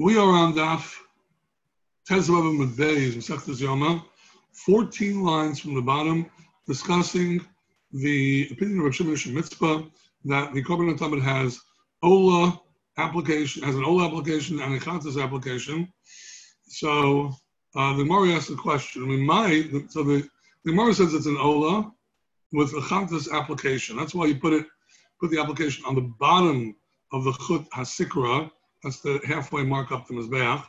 We are on Daf Tezvav Medbeis Masechtas Yoma, 14 lines from the bottom, discussing the opinion of Shimon Mitzpah that the Korban Tamid has Ola application, has an Ola application and a Chatas application. So uh, the Gemara asks the question. Mean, my so the the Gemara says it's an Ola with a Chatas application. That's why you put it put the application on the bottom of the Chut Hasikra. That's the halfway mark up the Mizbeach.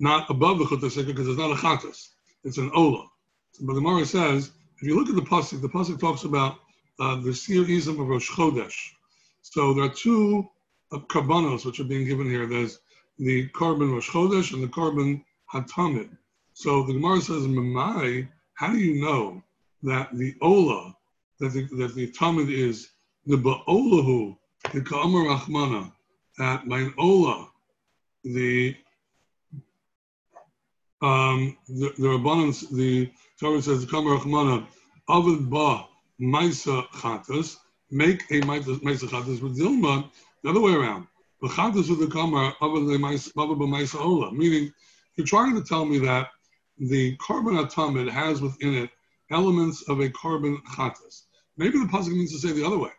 Not above the Chut Hasikra because it's not a Chatas. It's an Ola. So, but the Gemara says, if you look at the Pasuk, the Pasuk talks about uh, the Izim of Rosh Chodesh. So there are two uh, karbanos which are being given here. There's the korban Rosh Chodesh and the korban Hatamid. So the Gemara says, Mamai, how do you know that the Ola, that the, that the Tamid is the Ba'olahu, the Ka'amar Rahmana, that by Ola, the um, the, the Rabbanans, the Torah says, the Ka'amar Rahmana, Avid Ba Maisa Chatas, make a Maisa Chatas with Dilma, the other way around. The Chatas with the Ka'amar, Avid Maisa Ola, meaning you're trying to tell me that the korban atamid has within it elements of a korban chatas. Maybe the pasuk means to say the other way,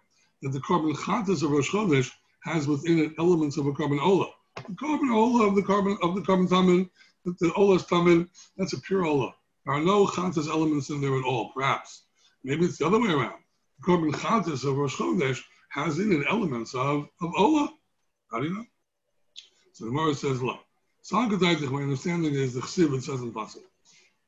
that the korban chatas of Rosh Chodesh has within it elements of a korban ola. The korban ola of the korban of the korban tamid, the ola is tamid, that's a pure ola. There are no chatas elements in there at all. Perhaps maybe it's the other way around. The korban chatas of Rosh Chodesh has in it elements of of ola. How do you know? So the Gemara says, look. Sagadaitik, my understanding is the Chsiv, it says in Pasuk.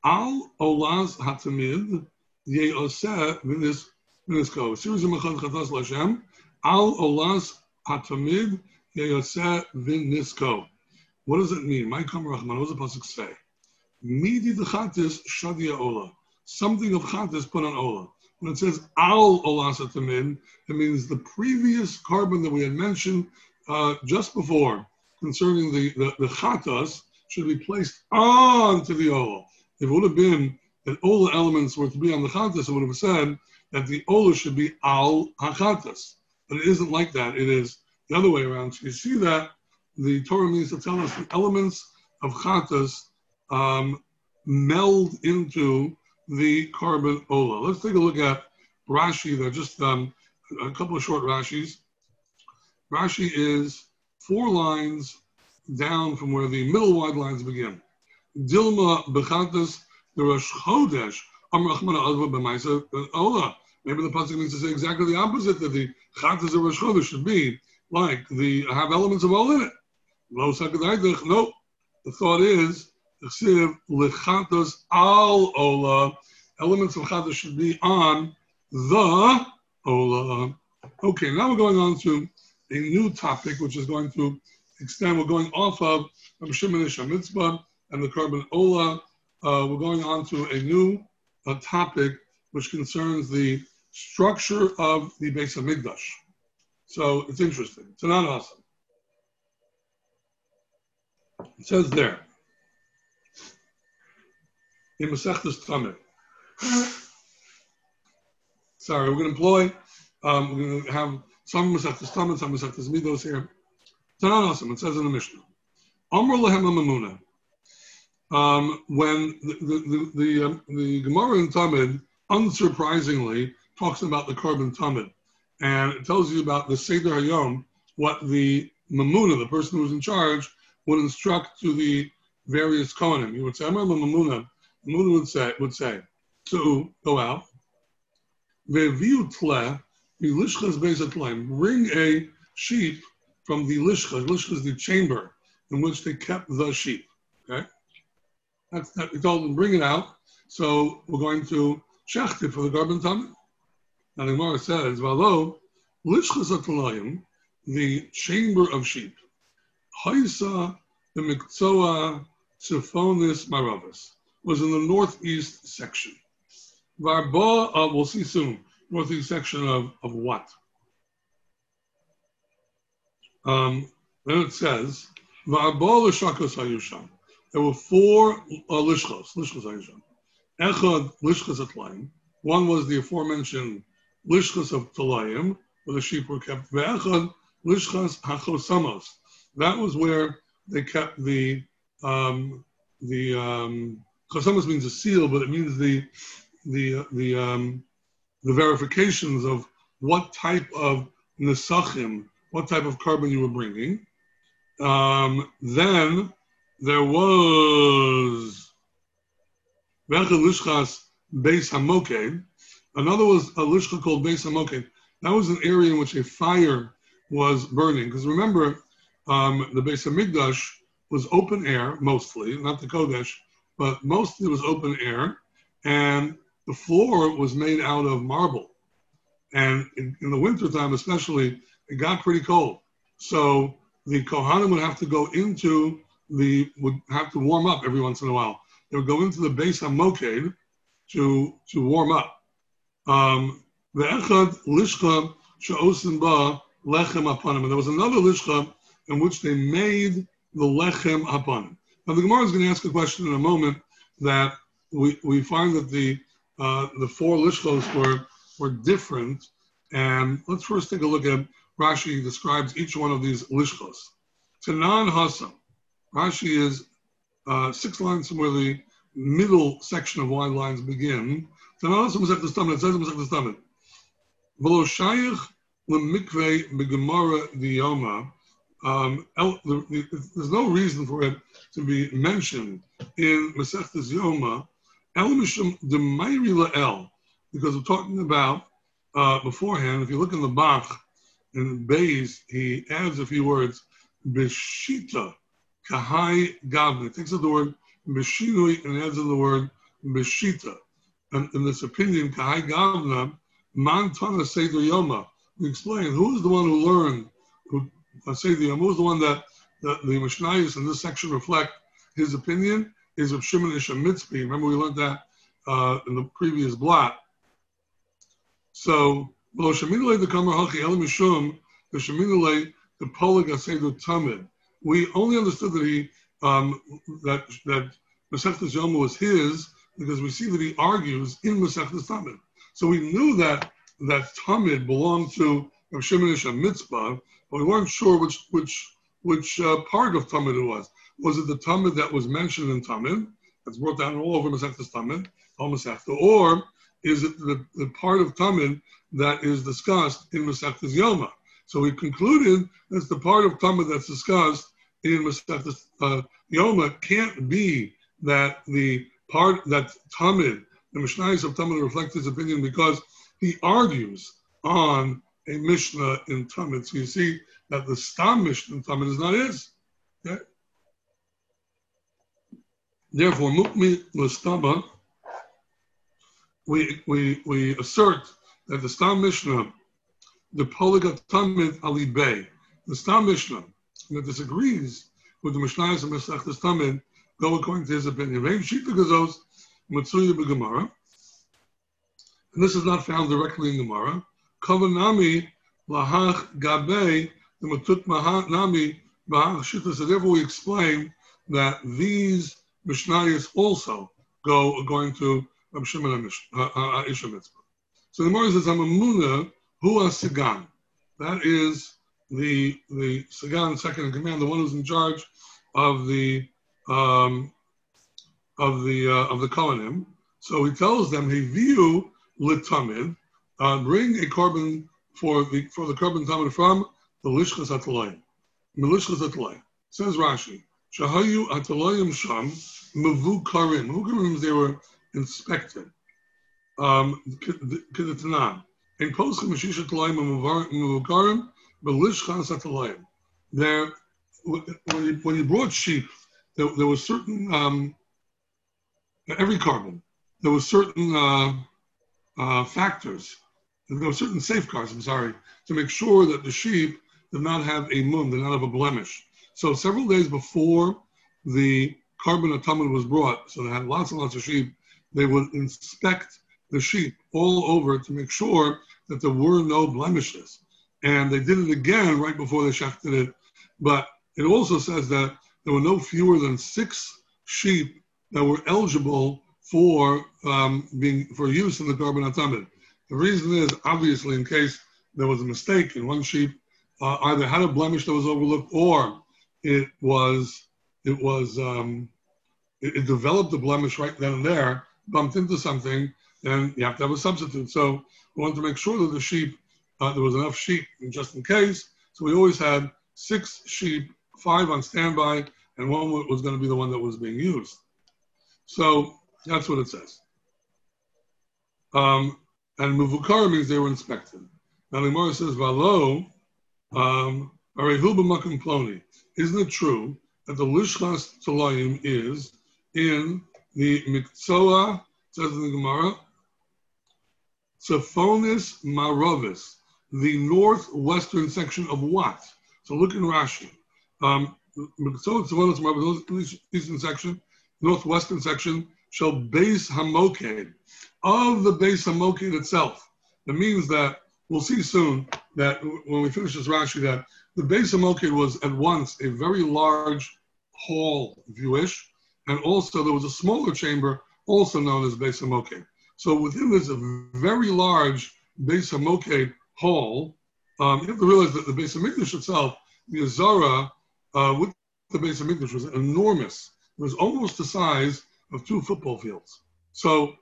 Al Olas Hatamid, Ye Oseh, Vinis, Vinisko. Series of Mechad Chatas Lashem. Al Olas What does it mean? My Rahman, what does the Pasuk say? Midi Chatis, Shadia Ola. Something of Chatis put on Ola. When it says Al Olas Hatamid, it means the previous korban that we had mentioned uh, just before concerning the, the, the chatas should be placed onto the ola. If it would have been that all the elements were to be on the chatas, it would have said that the ola should be al hachatas. But it isn't like that. It is the other way around. So you see that the Torah means to tell us the elements of chatas um, meld into the korban ola. Let's take a look at Rashi. They're just um, a couple of short Rashis. Rashi is four lines down from where the middle wide lines begin. Dilma bechatas the Rosh Chodesh Amrachmana Adva b'Maisa Ola. Maybe the pasuk means to say exactly the opposite that the chatas of Rosh Chodesh should be like the have elements of all in it. No. The thought is lechatas al Ola. Elements of chatas should be on the Ola. Okay, now we're going on to a new topic, which is going to extend. We're going off of Rav Shimon Mitzpah and the Korban Ola. Uh, we're going on to a new uh, topic which concerns the structure of the base of Migdash. So it's interesting. It's not awesome. It says there in Masechtas. Sorry, we're going to employ. Um, we're going to have some Masechtas Tamid, some Masechtas Midos here. It's not awesome. It says in the Mishnah. Amr lehem mamuna. Um, when the the the, um, the Gemara in Tamid, unsurprisingly, talks about the korban Tamid, and it tells you about the Seder Hayom, what the Mamuna, the person who was in charge, would instruct to the various Kohanim. You would say, Amr Mamuna. Mamuna would say would say to go out. Ve'viu tle Bring a sheep from the lishcha. Lishcha is the chamber in which they kept the sheep. Okay, that's that. We told them bring it out. So we're going to shecht it for the korban tamid. Now the Gemara says, "Valo lishcha the chamber of sheep, haisa the mikzoa Siphonis Maravis was in the northeast section. Varba, uh, we'll see soon northeast section of, of what? Um, then it says, Va'abal l'shakos hayusham. There were four uh, lishchos, lishchos hayusham. Echad lishchos atlayim. One was the aforementioned lishchos of talayim, where the sheep were kept. Ve'echad lishchos hachosamos. That was where they kept the um, the um, chasamas means a seal, but it means the the the um, the verifications of what type of nesachim, what type of korban you were bringing. Um, then there was Bechel Lishchas Beis Hamoked. Another was a Lishcha called Beis Hamoked. That was an area in which a fire was burning. Because remember, um, the Beis Hamikdash was open air mostly, not the Kodesh, but mostly it was open air, and the floor was made out of marble. And in, in the wintertime, especially, it got pretty cold. So the Kohanim would have to go into the, would have to warm up every once in a while. They would go into the Beis HaMoked to, to warm up. Um, Lishcha Ba Lechem Apanim. And there was another Lishcha in which they made the Lechem Apanim. Now the Gemara is going to ask a question in a moment that we, we find that the uh, the four lishkos were were different. And let's first take a look at Rashi describes each one of these lishkos. Tanan Hasam. Rashi is uh, six lines from where the middle section of wide lines begin. Hasam is the the. Um, there's no reason for it to be mentioned in Masechtas Yoma Elamishim Demairi La'el, because we're talking about uh, beforehand, if you look in the Bach, in Bays, he adds a few words, Beshita, Kahai Gavna. takes the word Beshinui and adds in the word Beshita. And in this opinion, Kahai Gavna, Mantana Seder Yoma. We explain who is the one who learned who uh, Seder Yoma, who is the one that the, the Mishnayos in this section reflect his opinion is of Shimon Ish Mitzpah. Remember, we learned that uh, in the previous block. So, the tamid. We only understood that he um, that that Masechtas Yoma was his because we see that he argues in Masechtas Tamid. So we knew that that Tamid belonged to Rav Shimon Mitzpah, but we weren't sure which which which uh, part of Tamid it was. Was it the Tamid that was mentioned in Tamid, that's brought down all over Masechtas Tamid, or is it the, the part of Tamid that is discussed in Masechtas Yoma? So we concluded that the part of Tamid that's discussed in Masechtas uh, Yoma can't be that the part that Tamid, the Mishnayos of Tamid reflect his opinion because he argues on a Mishnah in Tamid. So you see that the Stam Mishnah in Tamid is not his. Okay? Therefore, mukmi l'staba, we, we, we assert that the Stam Mishnah, the Poligat Tamid Ali Bey, the Stam Mishnah, that disagrees with the Mishnahs of Mesechtes Tamid, go according to his opinion. And this is not found directly in Gemara. Kavanami Lahach Gabe, the Matut Nami. So therefore we explain that these Mishnayos also go going to Rab Shimon Mitzpah. So the Gemara says, "Amamuna hu Sigan." That is the the Sigan, second in command, the one who's in charge of the um, of the uh, of the Kohanim. So he tells them, "He view litamid, uh, bring a korban for the for the korban tamid from the lishchas atalayim, milishchas atalayim." Says Rashi, "Shahayu atalayim sham." Mavukarim. Mavukarim they were inspected. Um, Kedetanan. In Poskim Mashisha Talayim Mavukarim, Belishchan Satalayim. There, when you, when you brought sheep, there, there was certain, um, every korban, there was certain uh, uh, factors, there were certain safeguards, I'm sorry, to make sure that the sheep did not have a mum, did not have a blemish. So several days before the korban tamid was brought, so they had lots and lots of sheep, they would inspect the sheep all over to make sure that there were no blemishes. And they did it again right before they shechted it. But it also says that there were no fewer than six sheep that were eligible for um, being for use in the korban tamid. The reason is obviously in case there was a mistake and one sheep uh, either had a blemish that was overlooked or it was it was um, it, it, developed a blemish right then and there, bumped into something, then you have to have a substitute. So we wanted to make sure that the sheep uh, there was enough sheep just in case. So we always had six sheep, five on standby, and one was going to be the one that was being used. So that's what it says. Um, and muvukar means they were inspected. Now the Gemara says, "Valo, um, ploni." Isn't it true that the lishchas talayim is in the mikzoa? Says in the Gemara, Tzefonis Marovis, the northwestern section of what? So look in Rashi. Um, eastern section, northwestern section, shall Beis hamoked of the Beis hamoked itself. That means that we'll see soon that when we finish this Rashi that the Beis hamoked was at once a very large hall if you wish, and also there was a smaller chamber also known as Beis hamoked. So within this very large Beis hamoked hall, um, you have to realize that the base of itself, the Azara uh, with the base of Mikdash was enormous. It was almost the size of two football fields. So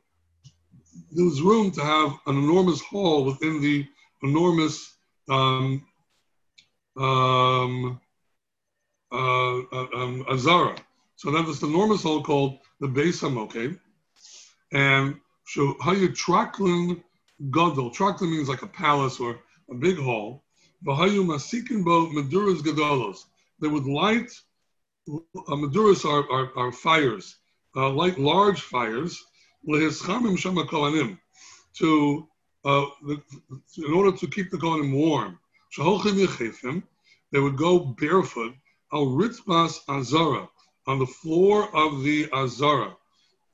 there was room to have an enormous hall within the enormous um, um, uh, uh um, Azara. So that was the enormous hall called the Beis Hamoked. And so Hayu Traklin Gadol. Traklin means like a palace or a big hall. Vahayu Masikin Bo Maduras Gadolos. They would light, uh, Maduras are, are, are fires uh, like large fires, to uh, the, in order to keep the Kohanim warm. They would go barefoot al ritzbas azara on the floor of the azara.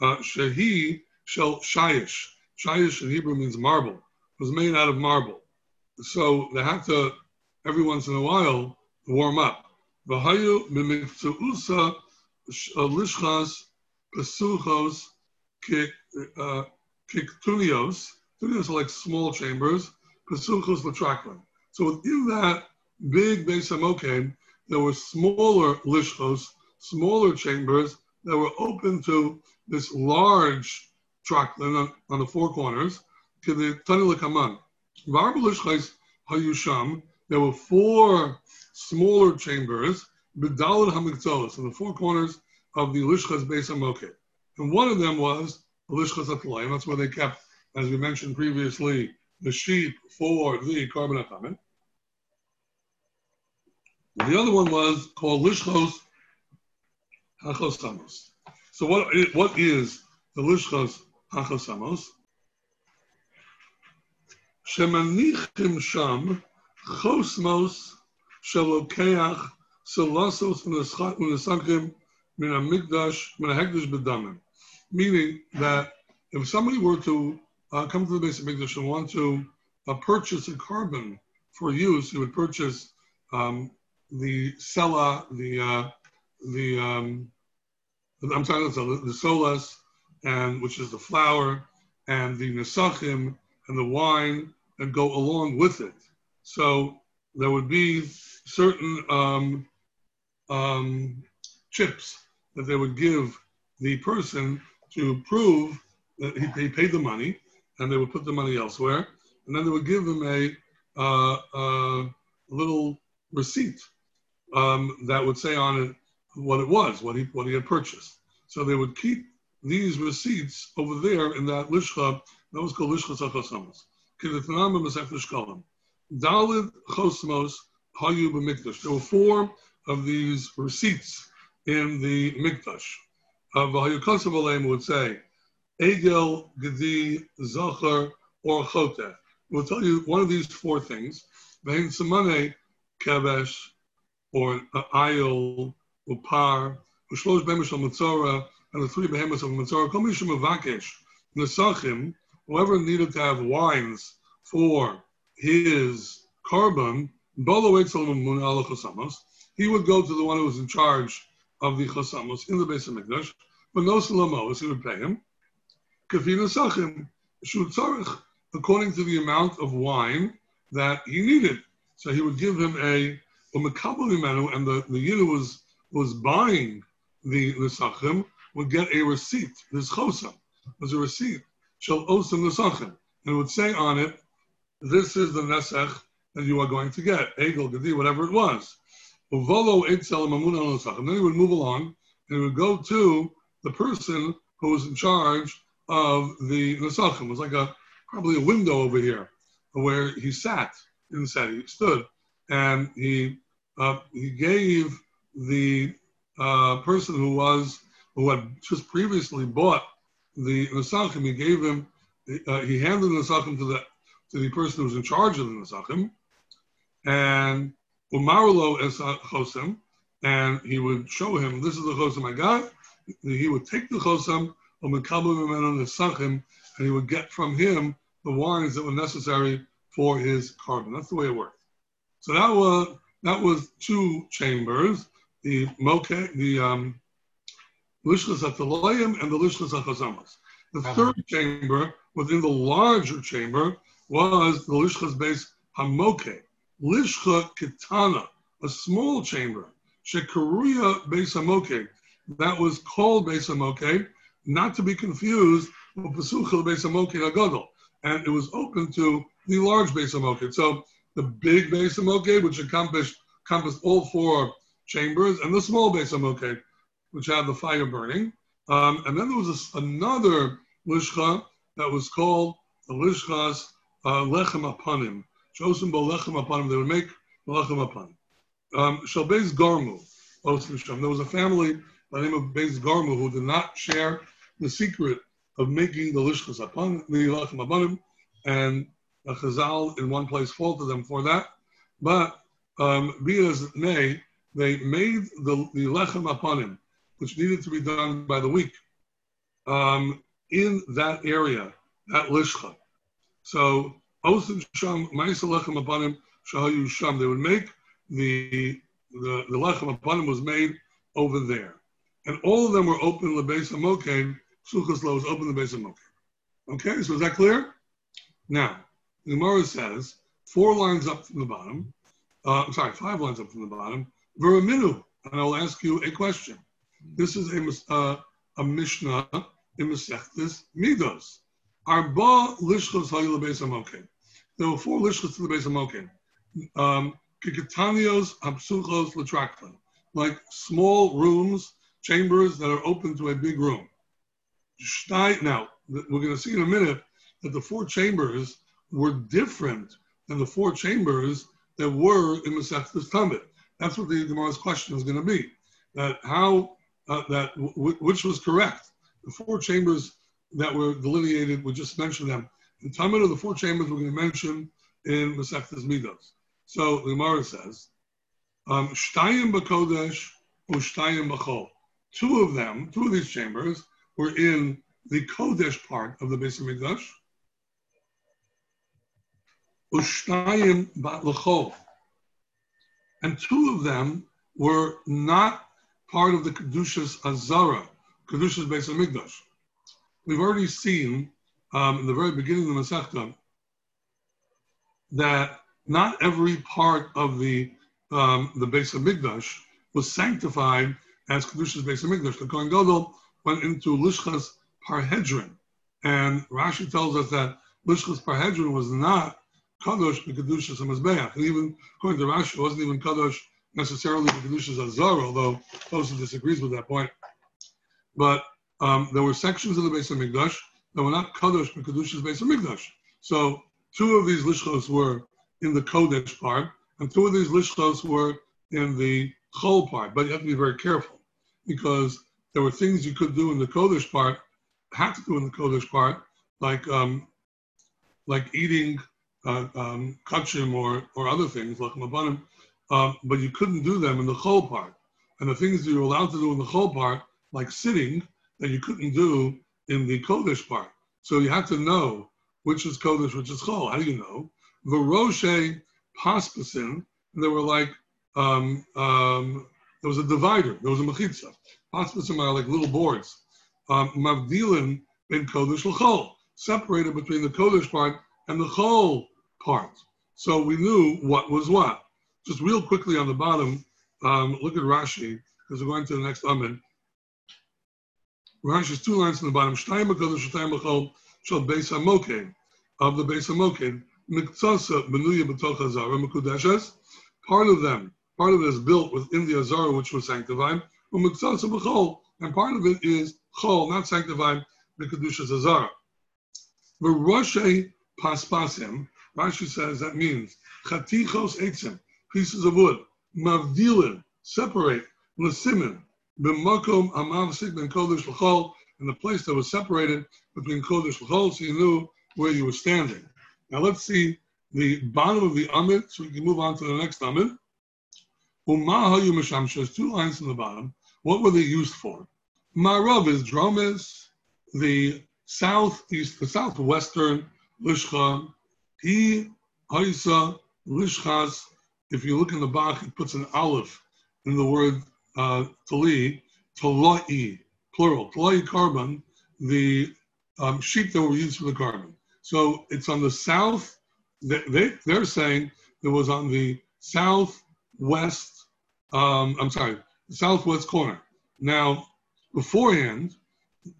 Uh, Shehi shel shayish. Shayish in Hebrew means marble. It was made out of marble. So they had to every once in a while warm up. V'hayu b'miktuusa lishchas Pesuchos uh, Kiktunios. Tunios are like small chambers. Pesuchos Latraklin. So within that big Beis Hamoked, there were smaller lishchos, smaller chambers that were open to this large traklin on, on the four corners. To the Tanilakaman. Varba lishchos Hayusham. There were four smaller chambers, Bidalad Hamikzolos, in the four corners of the Lishchas Beis Hamoked. And one of them was Lishchas Atlayim. That's where they kept, as we mentioned previously, the sheep for the Korban HaChamen. The other one was called Lishchos Hachosamos. So what, what is the Lishchos Hachosamos? Shemanichim Sham Chosmos Shalokeach Solosos Unesankim meaning that if somebody were to uh, come to the base of Mikdash and want to uh, purchase a korban for use, he would purchase um, the sela, the uh, the um, I'm sorry, the solas, and which is the flour, and the nesachim and the wine and go along with it. So there would be certain um, um, chips that they would give the person to prove that he, he paid the money, and they would put the money elsewhere, and then they would give him a, uh, uh, little receipt um, that would say on it what it was, what he what he had purchased. So they would keep these receipts over there in that lishcha that was called lishcha sachosamos. Dalid chosmos hayu b'mikdash. There were four of these receipts in the Mikdash. Uh, would say, Egel, Gedi, Zachar, or Choteh. We'll tell you one of these four things. Vein Samane, Kevesh, or uh, Ayol, Upar, Ushlosh Bemesh al and the three behemoths of Matzorah, Kol Mishum Avakesh, Nesachim, whoever needed to have wines for his korban, he would go to the one who was in charge of the chasamos in the base of Mikdash, but no salamos, he would pay him. Kafina sachim, shutzarich, according to the amount of wine that he needed. So he would give him a and the, the Yiddu was, was buying the Nesachim, would get a receipt. This Chosam was a receipt. Shall Osam Nesachim. And would say on it, this is the Nesach that you are going to get. Egel, Gedi, whatever it was. Nesachim. Then he would move along and he would go to the person who was in charge of the Nesachim. It was like a probably a window over here where he sat. Didn't sit, he stood. And he uh, he gave the uh, person who was who had just previously bought the Nesachim, he gave him, uh, he handed the Nesachim to the to the person who was in charge of the Nesachim, and Umarlo es Chosem, and he would show him, this is the Chosem I got. He would take the Chosem, and he would get from him the wines that were necessary for his korban. That's the way it worked. So that was that was two chambers, the moke, the um, lishchas ataloyim and the lishchas achazamas. The uh-huh. third chamber within the larger chamber was the lishchas Beis hamoke, lishcha kitana, a small chamber, shekaruya Beis hamoke, that was called Beis hamoke, not to be confused with Pesuchel Beis Hamokin Agadol. And it was open to the large Beis Hamokin. So the big Beis Hamokin, which encompassed, encompassed all four chambers, and the small Beis Hamokin, which had the fire burning. Um, and then there was another Lishcha that was called the Lishchas uh, Lechem Apanim. Chosim Bo Lechem Apanim. They would make Lechem Apanim. Um, Shalbez Garmu. There was a family by the name of Beis Garmu who did not share the secret of making the lishchas upon the lachem abanim, and the Chazal in one place faulted them for that. But um, be as it may, they made the, the lechem him, which needed to be done by the week, um, in that area, that lishcha. So osin sham ma'isa lechem him shahayu sham. They would make the the, the lechem him was made over there, and all of them were open lebesa mokain Sukkos Lo is open the base of. Okay, so is that clear? Now, the Gemara says, four lines up from the bottom, uh, I'm sorry, five lines up from the bottom, Veraminu, and I will ask you a question. This is a, uh, a Mishnah in Masechtas Midos. Arba lishchos hayil beis hamokim. There were four lishchos to the base of. Um, Kikatanios hapsuchos latraklan, like small rooms, chambers that are open to a big room. Now, we're going to see in a minute that the four chambers were different than the four chambers that were in Masechtas Tamid. That's what the Gemara's question is going to be. That how, uh, that w- which was correct. The four chambers that were delineated, we just mentioned them. The Tamid of the four chambers we're going to mention in Masechtas Midos. So the Gemara says, um, Shtayim Bakodesh, Ushtayim Bachol. Two of them, two of these chambers, were in the Kodesh part of the Beis Hamikdash. Ushtayim Bat And two of them were not part of the Kedushas Azara, Kedushas Beis Hamikdash. We've already seen um, in the very beginning of the Masechta that not every part of the um, the Beis Hamikdash was sanctified as Kedushas Beis Hamikdash. The Kohen Gadol went into Lishchas Parhedrin. And Rashi tells us that Lishchas Parhedrin was not Kadosh B'Kedushas HaMazbeach. And even according to Rashi, it wasn't even Kadosh necessarily B'Kedushas HaZar, although Tosa disagrees with that point. But um, there were sections of the Beis HaMikdash that were not Kadosh B'Kedushas Beis HaMikdash. So two of these Lishchos were in the Kodesh part, and two of these Lishchos were in the Chol part. But you have to be very careful because there were things you could do in the Kodesh part, had to do in the Kodesh part, like um, like eating uh, um, kachim or, or other things, like mabanim, um, but you couldn't do them in the chol part. And the things that you're allowed to do in the chol part, like sitting, that you couldn't do in the Kodesh part. So you had to know which is Kodesh, which is chol. How do you know? The Roshe Paspasin, there were like, um, um, there was a divider, there was a mechitza. Hospices are like little boards. Um, Mavdilin in Kodesh L'chol, separated between the Kodesh part and the Chol part. So we knew what was what. just real quickly on the bottom, um, look at Rashi, because we're going to the next Amid. Rashi's two lines on the bottom. Shtayim HaKadosh Shtayim HaChol Shal Beis HaMoked, of the Beis HaMoked, Miktsasa Benuya B'toch HaZara Mekudeshes, part of them, part of it is built within the Azara, which was sanctified, Miktsasa B'chol, and part of it is Chol, not sanctified, Mekudeshes Azara. V'Roshe Paspasim, Rashi says that means Chatichos Eitzim, pieces of wood, Mavdilim, separate, L'Simin, b'makom amavsik ben kodesh l'chol, in the place that was separated between kodesh l'chol, so you knew where you were standing. Now let's see the bottom of the amid, so we can move on to the next amid. Umahayu mishamshas, two lines in the bottom. What were they used for? Marav is dromes, the southeast, the southwestern lishcha. He haisa lishchas. If you look in the Bach, it puts an aleph in the word uh, tali, talai, plural, talai korban, the um, sheep that were used for the korban. So it's on the south, they, they, they're saying it was on the southwest, um, I'm sorry, southwest corner. Now, beforehand,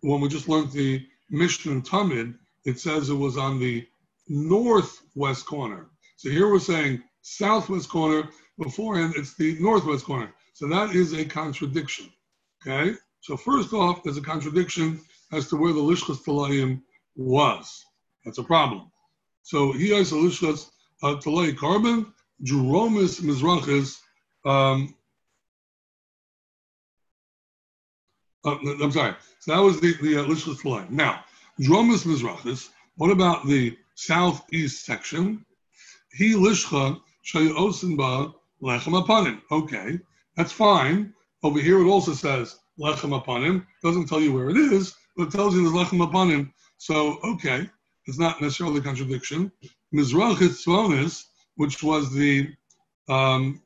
when we just learned the Mishnah and Tamid, it says it was on the northwest corner. So here we're saying southwest corner. Beforehand, it's the northwest corner. So that is a contradiction. Okay? So first off, there's a contradiction as to where the Lishchas Talayim was. That's a problem. So he has a Lishchas uh, Talayim korban, Jeromis Mizrachis, um, uh, I'm sorry. So that was the, the uh, Lishchas Talayim. Now, Jeromis Mizrachis, what about the southeast section? He Lishcha Shayosin Ba Lechem Apanim. Okay. That's fine. Over here, it also says lechem upon him. Doesn't tell you where it is, but it tells you there's lechem upon him. So, okay, it's not necessarily a contradiction. Mizrach Tzvonis, which was the, um,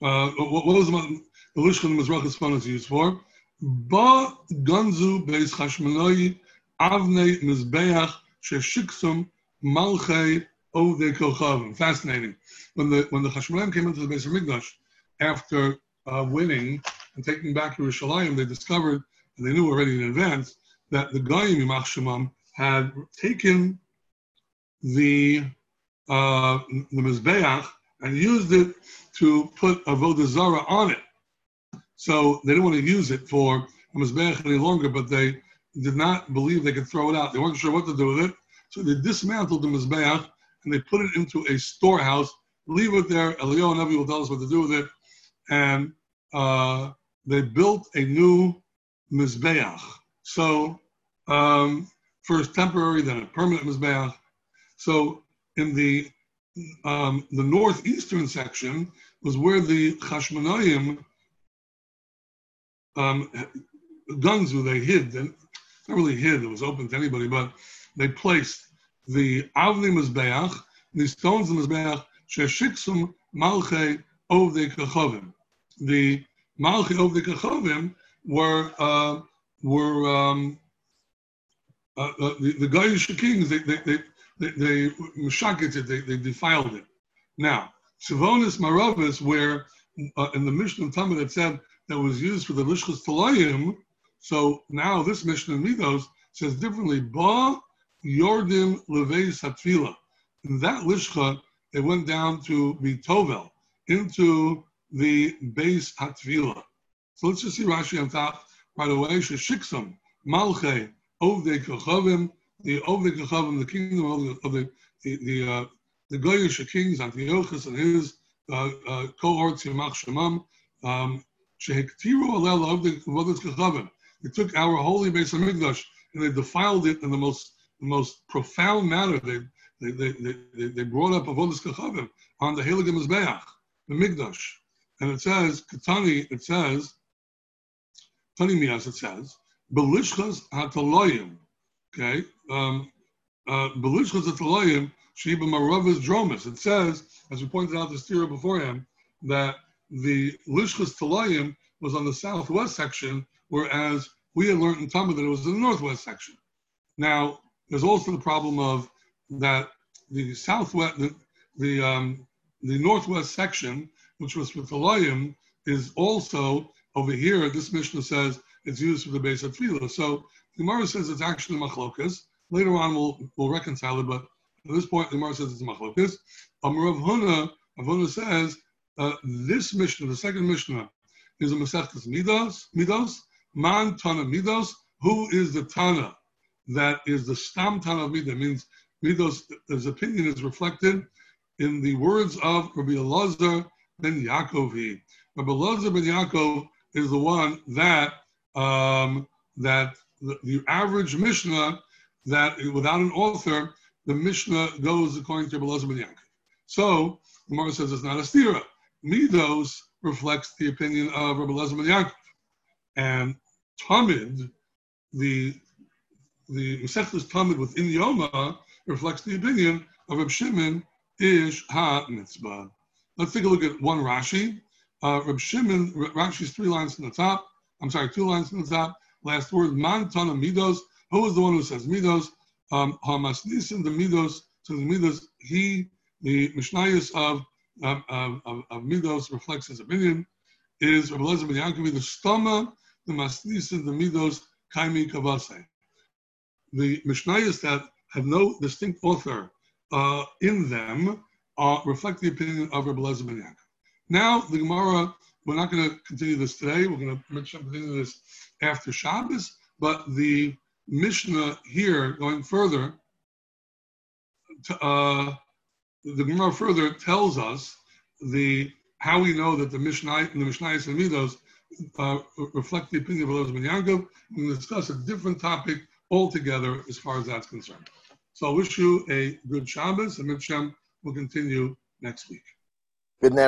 uh, what, what was the, Lishkan Mizrach Tzvonis used for? Ba Ganzu Beis Chashmanoi Avne Mizbeach Sheshiksum Malchei Ovdei Kochavim. Fascinating. When the when the Chashmonaim came into the Beis Hamikdash, after uh, winning and taking back Yerushalayim, they discovered, and they knew already in advance, that the Goyim Yimach had taken the uh, the Mizbeach and used it to put Avodah Zarah on it. So they didn't want to use it for a Mizbeach any longer, but they did not believe they could throw it out. They weren't sure what to do with it. So they dismantled the Mizbeach and they put it into a storehouse, leave it there. Eliyahu Navi will tell us what to do with it and uh, they built a new mizbeach. So um, first temporary, then a permanent mizbeach. So in the um, the northeastern section was where the Chashmonaim um, guns were they hid. And not really hid; it was open to anybody, but they placed the Avni Mizbeach, the stones in Mizbeach, Sheshiksum Malchei of the Kachavim. The Malchi of the Kachavim were uh, were um, uh, uh, the, the Goyish kings. They they they they, they it. They, they defiled it. Now Savonis Maravis, where uh, in the Mishnah of Tamid it said that was used for the Lishchas Talayim. So now this Mishnah in Midos says differently. Ba Yordim Leveis Hatfila. In that Lishcha, it went down to be Tovel, into the base Hatvila. So let's just see Rashi on top right away. Sheshiksam, Malche, Ovdei Kachavim, the Kachavim, the kingdom of the, of the, the, the, uh, the Goyish kings, Antiochus and his uh, uh, cohorts, Yamach Shemam, um, Shehektiru Alel Ovdei Kachavim. They took our holy base of Mikdash and they defiled it in the most the most profound manner. They they, they, they, they brought up Avodas Kachavim on the Heilige Mizbeach, the Mikdash and it says Katani. It says Tani Mias. It says Belishchas Hataloyim. Okay, um, uh, Belishchas Hataloyim Sheba Maravas. It says, as we pointed out this theory beforehand, that the Lishchas Talayim was on the southwest section, whereas we had learned in Tamid that it was in the northwest section. Now, there's also the problem of that the southwest, the, the um, the northwest section, which was for Talayim, is also over here. This Mishnah says it's used for the base of tefillah. So the Gemara says it's actually machlokas. Later on, we'll we'll reconcile it, but at this point, the Gemara says it's machlokas. Um, Rav Huna, Rav Huna says uh, this Mishnah, the second Mishnah, is a Masechtas Midos, Midos, Man Tana Midos. Who is the Tana that is the Stam Tana of Midah? Means Midos, his opinion is reflected in the words of Rabbi Elazar ben Yaakovi. Rabbi Elazar ben Yaakov is the one that um, that the, the, average Mishnah that without an author, the Mishnah goes according to Rabbi Elazar ben Yaakov. So the Gemara says it's not a stira. Midos reflects the opinion of Rabbi Elazar ben Yaakov, and Tamid, the the Masechtas Tamid within Yoma reflects the opinion of Reb Shimon Ish Ha Mitzpah. Let's take a look at one Rashi. Uh, Shimon, Rashi's three lines from the top. I'm sorry, two lines from the top. Last word, Man Tana Midos. Who is the one who says Midos? Um, Hamas Nisan, the Midos, to the Midos, he, the Mishnayos of, of, of, of Midos reflects his opinion, is Rabbi Lezer ben Yaakov, the stoma, the Masnisan, the Midos, Kaimi Kavase. The Mishnayos that have no distinct author uh, in them uh, reflect the opinion of Rabbi Lezer ben Yaakov. Now, the Gemara, we're not going to continue this today. We're going to mention continue this after Shabbos, but the Mishnah here, going further, uh, the Gemara further tells us the how we know that the Mishnah and the Mishnah and Midos uh, reflect the opinion of Elazar ben Yaakov. We'll discuss a different topic altogether as far as that's concerned. So I wish you a good Shabbos, and Mitzvah will continue next week. Good night.